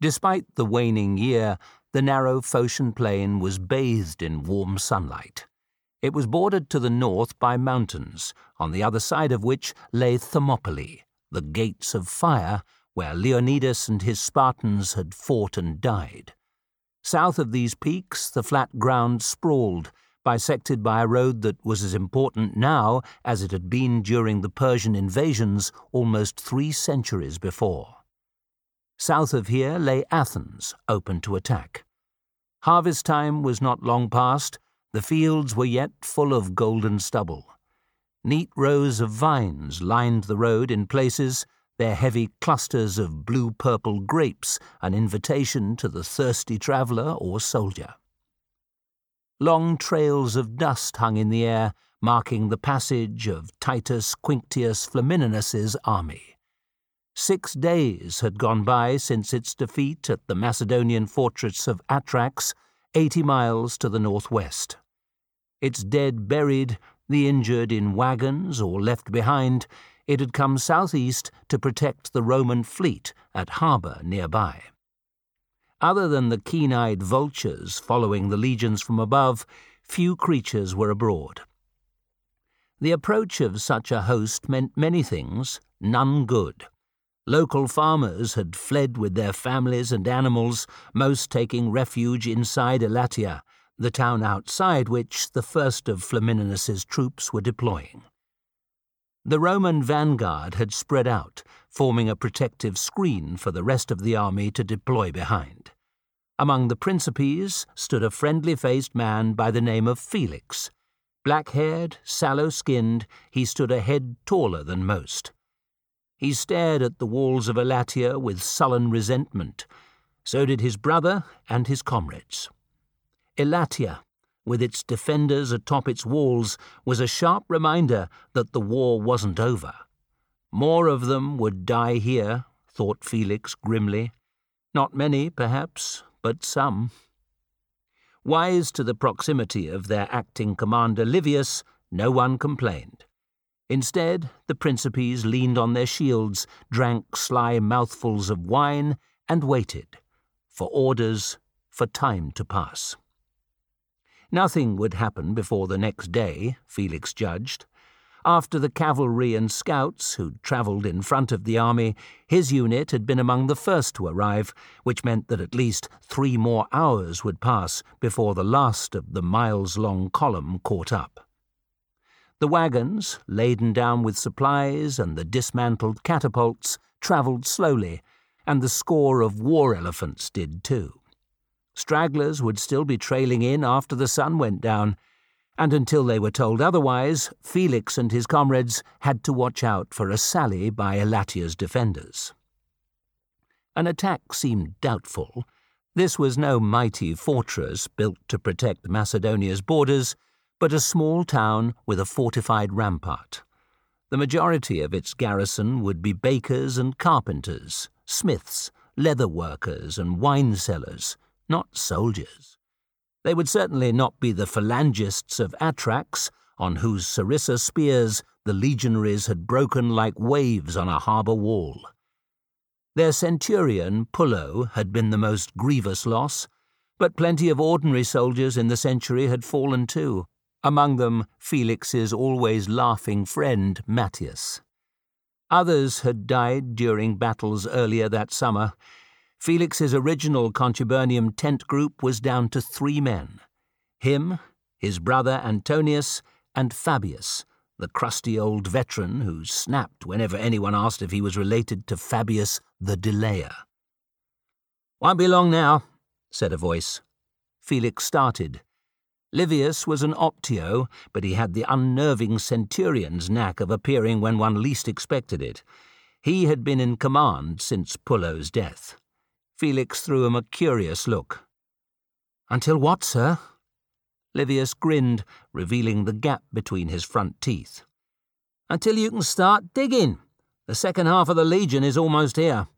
Despite the waning year, the narrow Phocian plain was bathed in warm sunlight. It was bordered to the north by mountains, on the other side of which lay Thermopylae, the gates of fire, where Leonidas and his Spartans had fought and died. South of these peaks, the flat ground sprawled, bisected by a road that was as important now as it had been during the Persian invasions almost three centuries before. South of here lay Athens, open to attack. Harvest time was not long past, the fields were yet full of golden stubble. Neat rows of vines lined the road in places, their heavy clusters of blue purple grapes an invitation to the thirsty traveller or soldier. Long trails of dust hung in the air, marking the passage of Titus Quinctius Flamininus's army. Six days had gone by since its defeat at the Macedonian fortress of Atrax, eighty miles to the northwest. Its dead buried, the injured in wagons or left behind, it had come southeast to protect the Roman fleet at harbour nearby. Other than the keen eyed vultures following the legions from above, few creatures were abroad. The approach of such a host meant many things, none good. Local farmers had fled with their families and animals, most taking refuge inside Elatia, the town outside which the first of Flamininus's troops were deploying. The Roman vanguard had spread out, forming a protective screen for the rest of the army to deploy behind. Among the Principes stood a friendly faced man by the name of Felix. Black haired, sallow skinned, he stood a head taller than most. He stared at the walls of Elatia with sullen resentment. So did his brother and his comrades. Elatia, with its defenders atop its walls, was a sharp reminder that the war wasn't over. More of them would die here, thought Felix grimly. Not many, perhaps, but some. Wise to the proximity of their acting commander Livius, no one complained. Instead, the Principes leaned on their shields, drank sly mouthfuls of wine, and waited for orders, for time to pass. Nothing would happen before the next day, Felix judged. After the cavalry and scouts who'd travelled in front of the army, his unit had been among the first to arrive, which meant that at least three more hours would pass before the last of the miles long column caught up. The wagons, laden down with supplies, and the dismantled catapults travelled slowly, and the score of war elephants did too. Stragglers would still be trailing in after the sun went down, and until they were told otherwise, Felix and his comrades had to watch out for a sally by Elatia's defenders. An attack seemed doubtful. This was no mighty fortress built to protect Macedonia's borders but a small town with a fortified rampart. The majority of its garrison would be bakers and carpenters, smiths, leather workers, and wine sellers, not soldiers. They would certainly not be the phalangists of Atrax, on whose sarissa spears the legionaries had broken like waves on a harbour wall. Their centurion, Pullo, had been the most grievous loss, but plenty of ordinary soldiers in the century had fallen too among them Felix's always laughing friend Matius. Others had died during battles earlier that summer. Felix's original Contubernium tent group was down to three men him, his brother Antonius, and Fabius, the crusty old veteran who snapped whenever anyone asked if he was related to Fabius the Delayer. Won't be long now, said a voice. Felix started. Livius was an optio, but he had the unnerving centurion's knack of appearing when one least expected it. He had been in command since Pullo's death. Felix threw him a curious look. Until what, sir? Livius grinned, revealing the gap between his front teeth. Until you can start digging. The second half of the Legion is almost here.